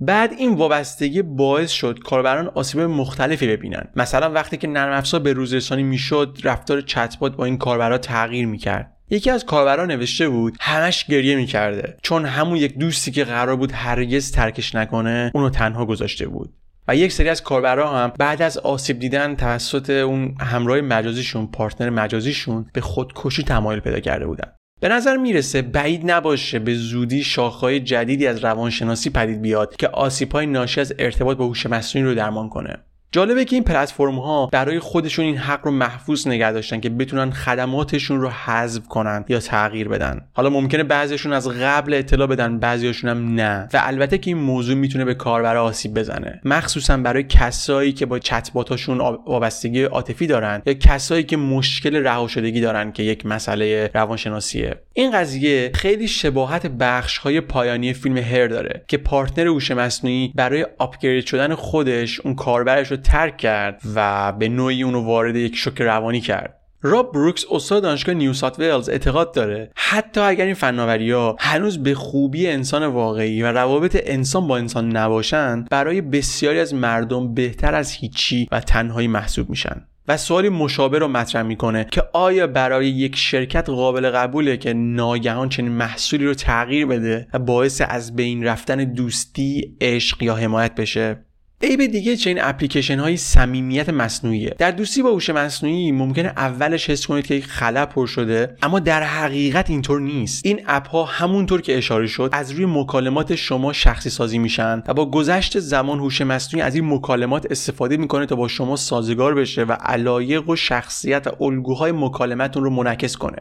S1: بعد این وابستگی باعث شد کاربران آسیب مختلفی ببینن مثلا وقتی که نرم افزار به روزرسانی می‌شد رفتار چتبات با این کاربرا تغییر می‌کرد یکی از کاربران نوشته بود همش گریه می‌کرده. چون همون یک دوستی که قرار بود هرگز ترکش نکنه اونو تنها گذاشته بود. و یک سری از کاربرا هم بعد از آسیب دیدن توسط اون همراه مجازیشون پارتنر مجازیشون به خودکشی تمایل پیدا کرده بودن. به نظر می‌رسه بعید نباشه به زودی شاخهای جدیدی از روانشناسی پدید بیاد که آسیبهای ناشی از ارتباط با هوش مصنوعی رو درمان کنه. جالبه که این پلتفرم ها برای خودشون این حق رو محفوظ نگه داشتن که بتونن خدماتشون رو حذف کنن یا تغییر بدن. حالا ممکنه بعضیشون از قبل اطلاع بدن بعضیشون هم نه. و البته که این موضوع می‌تونه به کاربر آسیب بزنه. مخصوصا برای کسایی که با چت باتاشون وابستگی عاطفی دارن یا کسایی که مشکل رها شدگی دارن که یک مسئله روانشناسیه. این قضیه خیلی شباهت بخش های پایانی فیلم هر داره که پارتنر هوش مصنوعی برای آپگرید شدن خودش اون کاربرش ترک کرد و به نوعی اونو وارد یک شوک روانی کرد. راب بروکس استاد دانشگاه نیو سات ویلز اعتقاد داره حتی اگر این فناوری ها هنوز به خوبی انسان واقعی و روابط انسان با انسان نباشند برای بسیاری از مردم بهتر از هیچی و تنهایی محسوب میشن. و سوالی مشابه رو مطرح می‌کنه که آیا برای یک شرکت قابل قبوله که ناگهان چنین محصولی رو تغییر بده و باعث از بین رفتن دوستی عشق یا حمایت بشه؟ عیب دیگه چنین اپلیکیشن های صمیمیت مصنوعیه. در دوستی با هوش مصنوعی ممکنه اولش حس کنید که یک خلا پر شده اما در حقیقت اینطور نیست. این اپ ها همونطور که اشاره شد از روی مکالمات شما شخصی سازی میشن و با گذشت زمان هوش مصنوعی از این مکالمات استفاده می‌کنه تا با شما سازگار بشه و علایق و شخصیت و الگوهای مکالمتون رو منعکس کنه.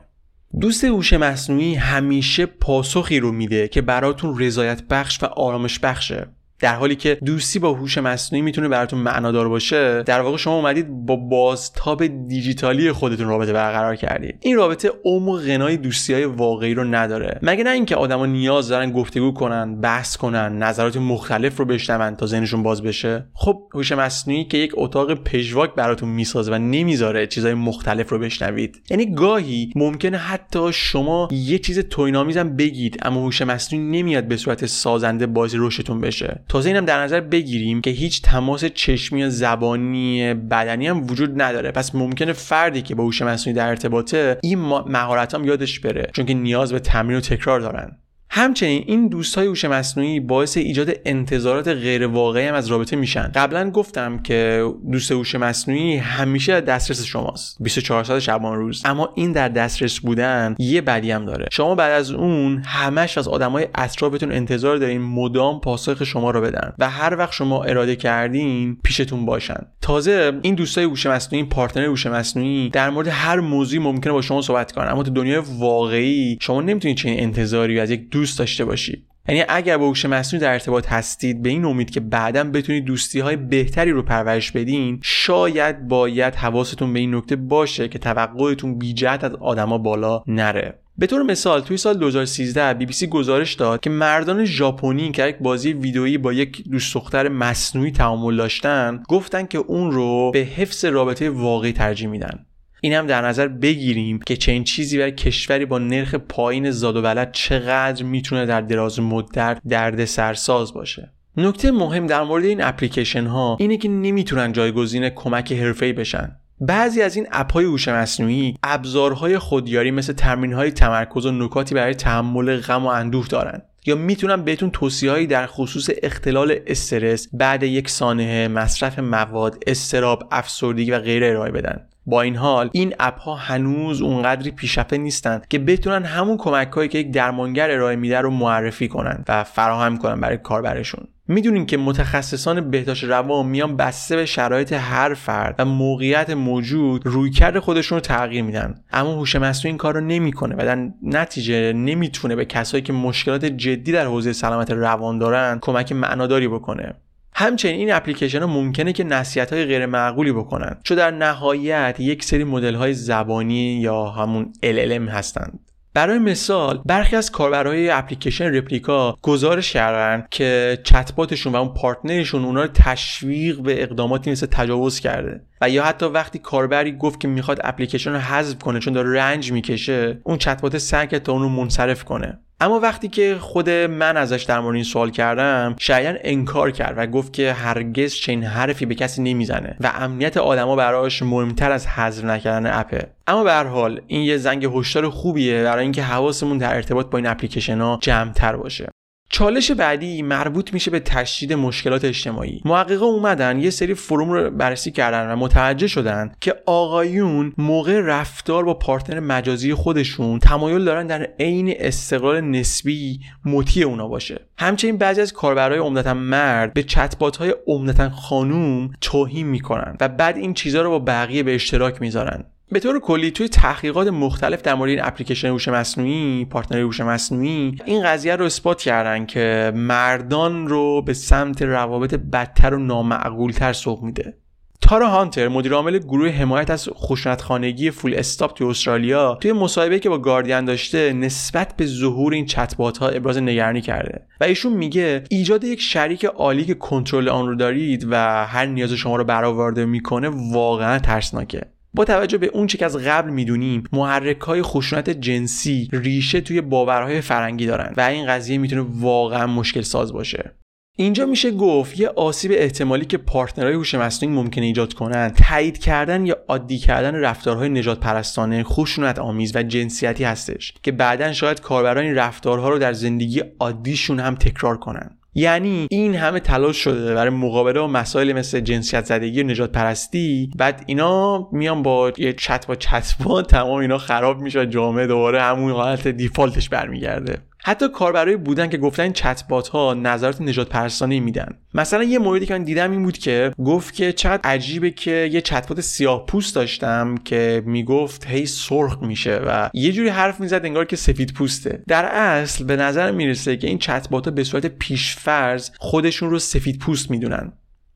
S1: دوست هوش مصنوعی همیشه پاسخی رو میده که براتون رضایت بخش و آرامش بخشه. در حالی که دوستی با هوش مصنوعی می‌تونه براتون معنادار باشه در واقع شما اومدید با بازتاب دیجیتالی خودتون رابطه برقرار کردید. این رابطه عمق و غنای دوستی های واقعی رو نداره. مگه نه اینکه آدما نیاز دارن گفتگو کنن بحث کنن نظرات مختلف رو بشنون تا ذهنشون باز بشه؟ خب هوش مصنوعی که یک اتاق پژواک براتون می‌سازه و نمی‌ذاره چیزای مختلف رو بشنوید. یعنی گاهی ممکنه حتی شما یه چیز توینامیزم بگید اما هوش مصنوعی نمیاد به صورت سازنده باعث رشدتون بشه. تازه اینم در نظر بگیریم که هیچ تماس چشمی یا زبانی بدنی هم وجود نداره. پس ممکنه فردی که با هوش مصنوعی در ارتباطه این مهارت هم یادش بره چون که نیاز به تمرین و تکرار دارن. همچنین این دوستای هوش مصنوعی باعث ایجاد انتظارات غیر واقعی هم از رابطه میشن. قبلا گفتم که دوست هوش مصنوعی همیشه در دسترس شماست. 24 ساعت شبان روز. اما این در دسترس بودن یه بدی هم داره. شما بعد از اون همش از آدمای اطرافتون انتظار دارین مدام پاسخ شما رو بدن و هر وقت شما اراده کردین پیشتون باشن. تازه این دوستای هوش مصنوعی پارتنر هوش مصنوعی در مورد هر موضوعی ممکنه با شما صحبت کنن. اما تو دنیای واقعی شما نمی‌تونید چنین انتظاری از یک دوست داشته باشید یعنی اگر با هوش مصنوعی در ارتباط هستید به این امید که بعدا بتونید دوستی های بهتری رو پرورش بدین شاید باید حواستون به این نکته باشه که توقعتون بی از آدما بالا نره. به طور مثال توی سال 2013 بی بی سی گزارش داد که مردان ژاپنی که یک بازی ویدئویی با یک دوست دختر مصنوعی تعامل داشتن گفتن که اون رو به حفظ رابطه واقعی ترجیح میدن. این هم در نظر بگیریم که چنین چیزی برای کشوری با نرخ پایین زاد و ولد چقدر می‌تونه در دراز مدت درد سرساز باشه. نکته مهم در مورد این اپلیکیشن ها اینه که نمی‌تونن جایگزین کمک حرفه‌ای بشن. بعضی از این اپ های هوش مصنوعی ابزارهای خودیاری مثل تمرین های تمرکز و نکاتی برای تحمل غم و اندوه دارن. یا می‌تونم بهتون توصیههایی در خصوص اختلال استرس بعد یک سانحه مصرف مواد استراب افسردگی و غیره ارائه بدن. با این حال این اپ ها هنوز اونقدری پیشرفته نیستند که بتونن همون کمک هایی که یک درمانگر ارائه میده رو معرفی کنن و فراهم کنن برای کاربرشون. می‌دونین که متخصصان بهداشت روان میان بسته به شرایط هر فرد و موقعیت موجود رویکرد خودشون رو تغییر میدن. اما هوش مصنوعی این کار رو نمی‌کنه و در نتیجه نمی‌تونه به کسایی که مشکلات جدی در حوزه سلامت روان دارن کمک معناداری بکنه. همچنین این اپلیکیشن ها ممکنه که نصیحت های غیر معقولی بکنن چون در نهایت یک سری مدل های زبانی یا همون LLM هستند. برای مثال برخی از کاربرهای اپلیکیشن رپلیکا گزارش کردن که چتباتشون و اون پارتنرشون اونا رو تشویق به اقداماتی مثل تجاوز کرده. و یا حتی وقتی کاربری گفت که می‌خواد اپلیکیشن رو حذف کنه چون داره رنج می‌کشه اون چتبات سعی تا اون رو منصرف کنه. اما وقتی که خود من ازش در مورد این سوال کردم شاید انکار کرد و گفت که هرگز چنین حرفی به کسی نمی‌زنه و امنیت آدما براش مهمتر از حذف نکردن اپه اما به هر حال این یه زنگ هشدار خوبیه برای اینکه حواسمون در ارتباط با این اپلیکیشن ها جمعتر باشه. چالش بعدی مربوط میشه به تشدید مشکلات اجتماعی. محققا اومدن یه سری فروم رو بررسی کردن و متوجه شدن که آقایون موقع رفتار با پارتنر مجازی خودشون تمایل دارن در عین استقلال نسبی مطیع اونا باشه. همچنین بعضی از کاربرای عمدتا مرد به چتبات های عمدتا خانوم توهین می‌کنن و بعد این چیزها رو با بقیه به اشتراک می‌ذارن. به طور کلی توی تحقیقات مختلف در مورد این اپلیکیشن هوش مصنوعی پارتنر هوش مصنوعی این قضیه رو اثبات کردن که مردان رو به سمت روابط بدتر و نامعقولتر سوق میده. تارا هانتر مدیر عامل گروه حمایت از خشونت خانگی فول استاپ توی استرالیا توی مصاحبه که با گاردین داشته نسبت به ظهور این چتبات ها ابراز نگرانی کرده و ایشون میگه ایجاد یک شریک عالی که کنترل آن رو دارید و هر نیاز شما رو برآورده می‌کنه واقعا ترسناکه. با توجه به اون که از قبل می‌دونیم محرک های خشونت جنسی ریشه توی باورهای فرنگی دارن و این قضیه می‌تونه واقعا مشکل ساز باشه. اینجا میشه گفت یه آسیب احتمالی که پارتنرهای هوش مصنوعی ممکنه ایجاد کنن تایید کردن یا عادی کردن رفتارهای نجات پرستانه خشونت آمیز و جنسیتی هستش که بعدا شاید کاربران این رفتارها رو در زندگی عادیشون هم تکرار کنن. یعنی این همه تلاش شده برای مقابله با مسائل مثل جنسیت زدگی و نجات پرستی. بعد اینا میان با یه چت با چت با تمام اینا خراب میشه جامعه دوباره همون حالت دیفالتش برمیگرده. حتی کاربرای بودن که گفتن چت بات ها نظرات نجات پرستانه میدن. مثلا یه موردی که من دیدم این بود که گفت که چقدر عجیبه که یه چت بات سیاه پوست داشتم که می‌گفت هی سرخ میشه و یه جوری حرف می‌زد انگار که سفید پوسته. در اصل به نظر می‌رسه که این چت ها به صورت پیشفرض خودشون رو سفید پوست می‌دونن.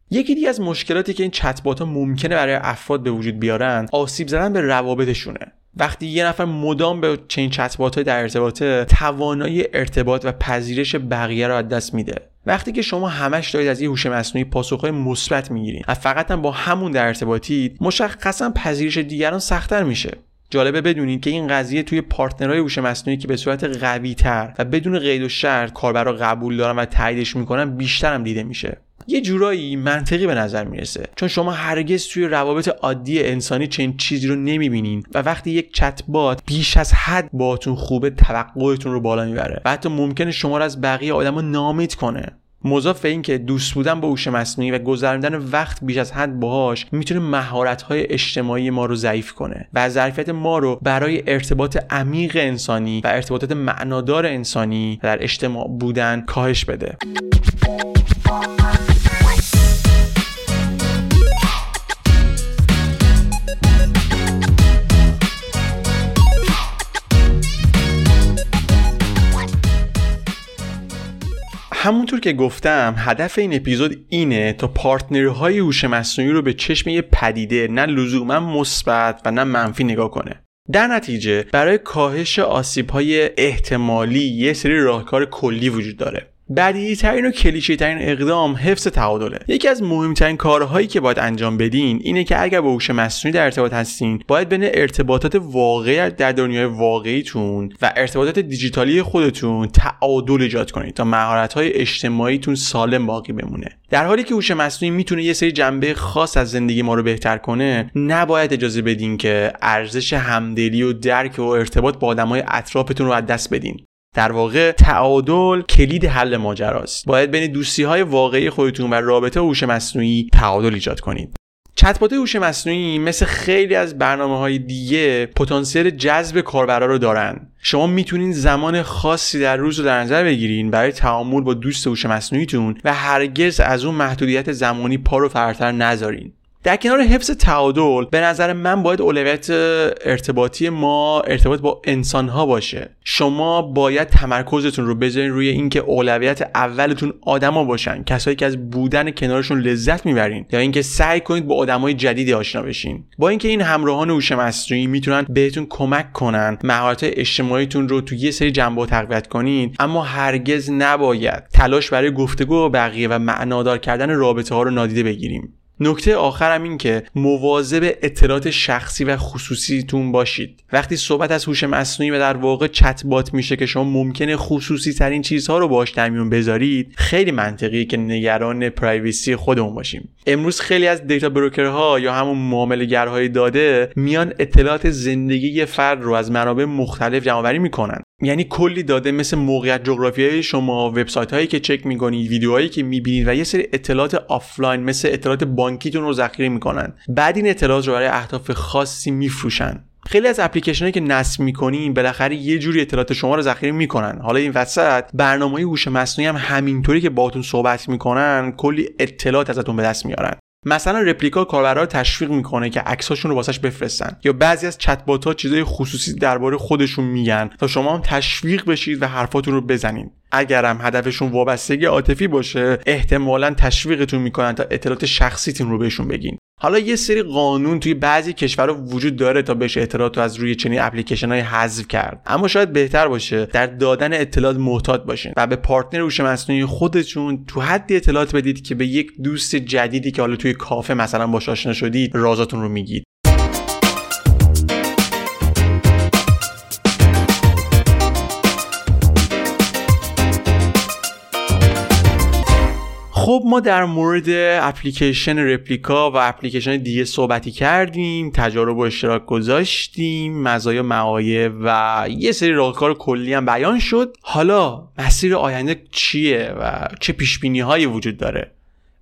S1: یکی دیگه از مشکلاتی که این چت ها ممکنه برای افراد به وجود بیارن آسیب زدن به روابطشونه. وقتی یه نفر مدام به چین چتبات های در ارتباطه توانایی ارتباط و پذیرش بقیه رو از دست میده. وقتی که شما همش دارید از یه هوش مصنوعی پاسخهای مثبت می‌گیرید و فقط هم با همون در ارتباطید مشخصا پذیرش دیگران سختتر میشه. جالبه بدونید که این قضیه توی پارتنرهای هوش مصنوعی که به صورت قوی تر و بدون قید و شرط کاربر رو قبول دارن و تاییدش می‌کنن بیشتر هم دیده میشه. یه جورایی منطقی به نظر می‌رسه. چون شما هرگز توی روابط عادی انسانی چنین چیزی رو نمی‌بینین و وقتی یک چت بات بیش از حد باتون خوبه توقعتون رو بالا می‌بره و حتی ممکنه شما رو از بقیه آدما نامید کنه. مضاف این که دوست بودن با هوش مصنوعی و گذراندن وقت بیش از حد باهاش می‌تونه مهارت های اجتماعی ما رو ضعیف کنه و ظرفیت ما رو برای ارتباط عمیق انسانی و ارتباطات معنادار انسانی در اجتماع بودن کاهش بده. همونطور که گفتم هدف این اپیزود اینه تا پارتنرهای هوش مصنوعی رو به چشم یه پدیده نه لزوما مثبت و نه منفی نگاه کنه. در نتیجه برای کاهش آسیب های احتمالی یه سری راهکار کلی وجود داره. بدیهی ترین و کلیشه ترین اقدام حفظ تعادله. یکی از مهمترین کارهایی که باید انجام بدین اینه که اگر با هوش مصنوعی در ارتباط هستین باید بین ارتباطات واقعی در دنیای واقعیتون و ارتباطات دیجیتالی خودتون تعادل ایجاد کنید تا مهارت های اجتماعیتون سالم باقی بمونه. در حالی که هوش مصنوعی می‌تونه یه سری جنبه خاص از زندگی ما رو بهتر کنه نباید اجازه بدین که ارزش همدلی و درک و ارتباط با آدمای اطرافتون رو از دست بدین. در واقع تعادل کلید حل ماجراست. باید بین دوستی های واقعی خودتون و رابطه هوش مصنوعی تعادل ایجاد کنید. چتبات هوش مصنوعی مثل خیلی از برنامه های دیگه پتانسیل جذب کاربرا رو دارن. شما می‌تونین زمان خاصی در روز رو در نظر بگیرین برای تعامل با دوست هوش مصنوعیتون و هرگز از اون محدودیت زمانی پا رو فراتر نذارین. در کنار حفظ تعادل به نظر من باید اولویت ارتباطی ما ارتباط با انسان ها باشه. شما باید تمرکزتون رو بذارین روی اینکه اولویت اولتون آدما باشن. کسایی که از بودن کنارشون لذت می‌برین یا اینکه سعی کنید با آدمای جدیدی آشنا بشین. با اینکه این همراهان هوش مصنوعی می‌تونن بهتون کمک کنن مهارت اجتماعیتون رو تو یه سری جنبه تقویت کنین اما هرگز نباید تلاش برای گفتگو با بقیه و معنادار کردن رابطه ها رو نادیده بگیریم. نکته آخرم این که مواظب اطلاعات شخصی و خصوصیتون باشید. وقتی صحبت از هوش مصنوعی و در واقع چت بات میشه که شما ممکنه خصوصی ترین چیزها رو باش در میون بذارید خیلی منطقیه که نگران privacy خودمون باشیم. امروز خیلی از data broker ها یا همون معاملهگرهای داده میان اطلاعات زندگی فرد رو از منابع مختلف جمعآوری می‌کنن. یعنی کلی داده مثل موقعیت جغرافیایی شما وبسایت هایی که چک می‌کنید ویدیوهایی که می‌بینید و یه سری اطلاعات آفلاین مثل اطلاعات بانکیتون رو ذخیره می‌کنن. بعد این اطلاعات رو برای اهداف خاصی میفروشن. خیلی از اپلیکیشن که نصب می‌کنین بالاخره یه جوری اطلاعات شما رو ذخیره می‌کنن. حالا این وسط برنامه هوش مصنوعی هم همینطوری که باهاتون صحبت می‌کنن کلی اطلاعات ازتون به دست میارن. مثلا رپلیکا کاربرا رو تشویق می‌کنه که عکساشون رو واسش بفرستن یا بعضی از چت ها چیزای خصوصی درباره خودشون میگن تا شما هم تشویق بشید و حرفاتون رو بزنین اگرم هدفشون وابستگی عاطفی باشه احتمالا تشویقتون می‌کنن تا اطلاعات شخصیتون رو بهشون بگین. حالا یه سری قانون توی بعضی کشورها وجود داره تا بهش اطلاعات رو از روی چنین اپلیکیشن های حذف کرد. اما شاید بهتر باشه در دادن اطلاعات محتاط باشین و به پارتنر هوش مصنوعی خودتون تو حدی اطلاعات بدید که به یک دوست جدیدی که حالا توی کافه مثلا باش آشنا شدید رازاتون رو میگید. خب ما در مورد اپلیکیشن رپلیکا و اپلیکیشن دیگه صحبتی کردیم تجارب و اشتراک گذاشتیم مزایا معایب و یه سری راهکار کلی هم بیان شد. حالا مسیر آینده چیه و چه پیش هایی وجود داره؟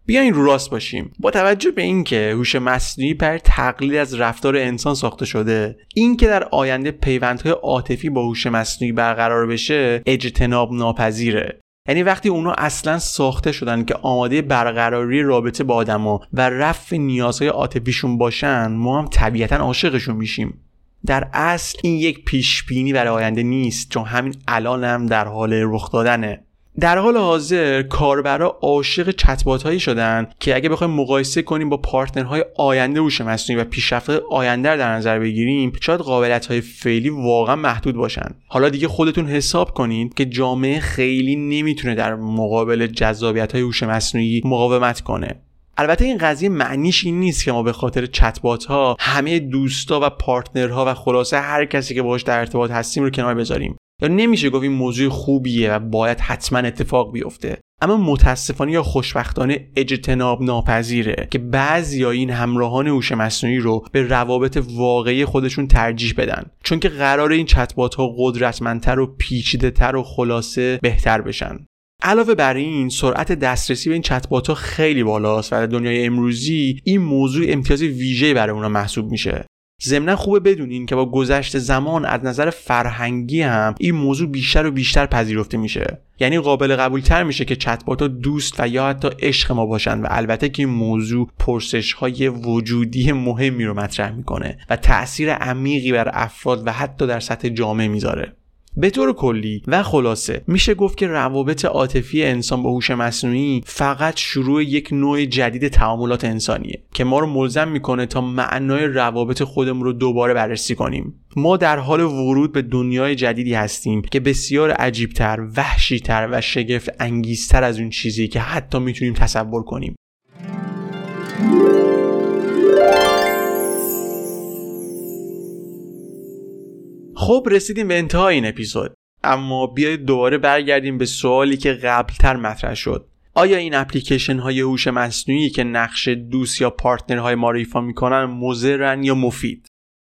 S1: بیاین رو راست باشیم. با توجه به اینکه هوش مصنوعی پر تقلید از رفتار انسان ساخته شده اینکه در آینده پیوندهای عاطفی با هوش مصنوعی برقرار بشه اجتناب ناپذیره. یعنی وقتی اونا اصلا ساخته شدن که آماده برقراری رابطه با آدما و رفع نیازهای عاطفیشون باشن ما هم طبیعتا عاشقشون میشیم. در اصل این یک پیش بینی برای آینده نیست چون همین الان هم در حال رخ دادنه. در حال حاضر کاربرا عاشق چتبات هایی شدن که اگه بخوایم مقایسه کنیم با پارتنرهای آینده هوش مصنوعی و پیشرفت آینده در نظر بگیریم شاید قابلیت های فعلی واقعا محدود باشن. حالا دیگه خودتون حساب کنید که جامعه خیلی نمی‌تونه در مقابل جذابیت های هوش مصنوعی مقاومت کنه. البته این قضیه معنیش این نیست که ما به خاطر چتبات ها همه دوستا و پارتنرها و خلاصه هر کسی که باش در ارتباط هستیم رو کنار بذاریم. یا نمیشه گفت این موضوع خوبیه و باید حتما اتفاق بیفته. اما متاسفانه یا خوشبختانه اجتناب ناپذیره که بعضی این همراهان هوش مصنوعی رو به روابط واقعی خودشون ترجیح بدن. چون که قرار این چتبات ها قدرتمندتر و پیچیده تر و خلاصه بهتر بشن. علاوه بر این سرعت دسترسی به این چتبات ها خیلی بالاست و در دنیای امروزی این موضوع امتیاز ویژه برای اونا محسوب میشه. ضمنا خوبه بدونین که با گذشت زمان از نظر فرهنگی هم این موضوع بیشتر و بیشتر پذیرفته میشه. یعنی قابل قبول تر میشه که چتبات دوست و یا حتی عشق ما باشن و البته که این موضوع پرسش های وجودی مهمی رو مطرح می‌کنه و تاثیر عمیقی بر افراد و حتی در سطح جامعه می‌ذاره. به طور کلی و خلاصه میشه گفت که روابط عاطفی انسان با هوش مصنوعی فقط شروع یک نوع جدید تعاملات انسانیه که ما رو ملزم می‌کنه تا معنای روابط خودمون رو دوباره بررسی کنیم. ما در حال ورود به دنیای جدیدی هستیم که بسیار عجیبتر، وحشیتر و شگفت انگیزتر از اون چیزی که حتی می‌تونیم تصور کنیم. خب رسیدیم به انتهای این اپیزود. اما بیایید دوباره برگردیم به سوالی که قبلتر مطرح شد. آیا این اپلیکیشن های هوش مصنوعی که نقش دوست یا پارتنرهای ما رو ایفا می‌کنن مضرن یا مفید؟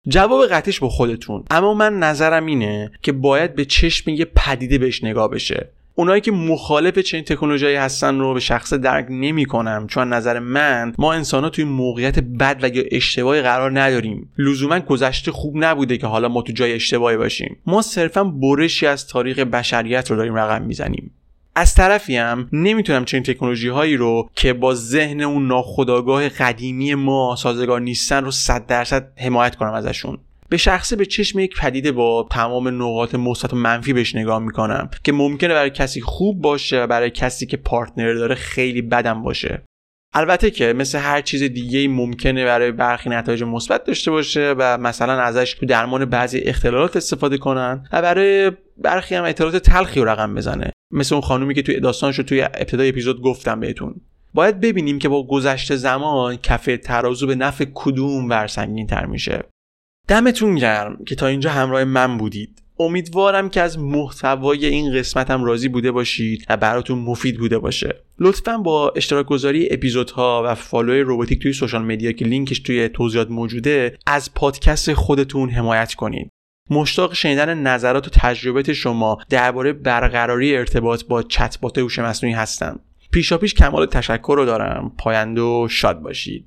S1: جواب قطعش با خودتون. اما من نظرم اینه که باید به چشم یه پدیده بهش نگاه بشه. اونایی که مخالف چنین تکنولوژی هستن رو به شخص درک نمی‌کنم چون نظر من ما انسان ها توی موقعیت بد و یا اشتباهی قرار نداریم. لزوما گذشته خوب نبوده که حالا ما تو جای اشتباهی باشیم. ما صرفا برشی از تاریخ بشریت رو داریم رقم می‌زنیم. از طرفی هم نمی‌تونم چنین تکنولوژی هایی رو که با ذهن اون ناخودآگاه قدیمی ما سازگار نیستن رو صد درصد حمایت کنم ازشون. به شخصه به چشم یک پدیده با تمام نقاط مثبت و منفی بهش نگاه می‌کنم که ممکنه برای کسی خوب باشه و برای کسی که پارتنر داره خیلی بدم باشه. البته که مثل هر چیز دیگه ممکنه برای برخی نتایج مثبت داشته باشه و مثلا ازش تو درمان بعضی اختلالات استفاده کنن و برای برخی هم اطلاعات تلخی رو رقم بزنه. مثل اون خانومی که توی داستانش رو توی ابتدای اپیزود گفتم بهتون. باید ببینیم که با گذشت زمان کفه ترازو به نفع کدوم ور سنگین تر میشه. دمتون گرم که تا اینجا همراه من بودید. امیدوارم که از محتوای این قسمتم راضی بوده باشید و براتون مفید بوده باشه. لطفا با اشتراک گذاری اپیزودها و فالوی روباتیک توی سوشال مدیا که لینکش توی توضیحات موجوده از پادکست خودتون حمایت کنید. مشتاق شنیدن نظرات و تجربه شما درباره برقراری ارتباط با چت بات هوش مصنوعی هستم. پیشاپیش کمال تشکر رو دارم. پاینده و شاد باشید.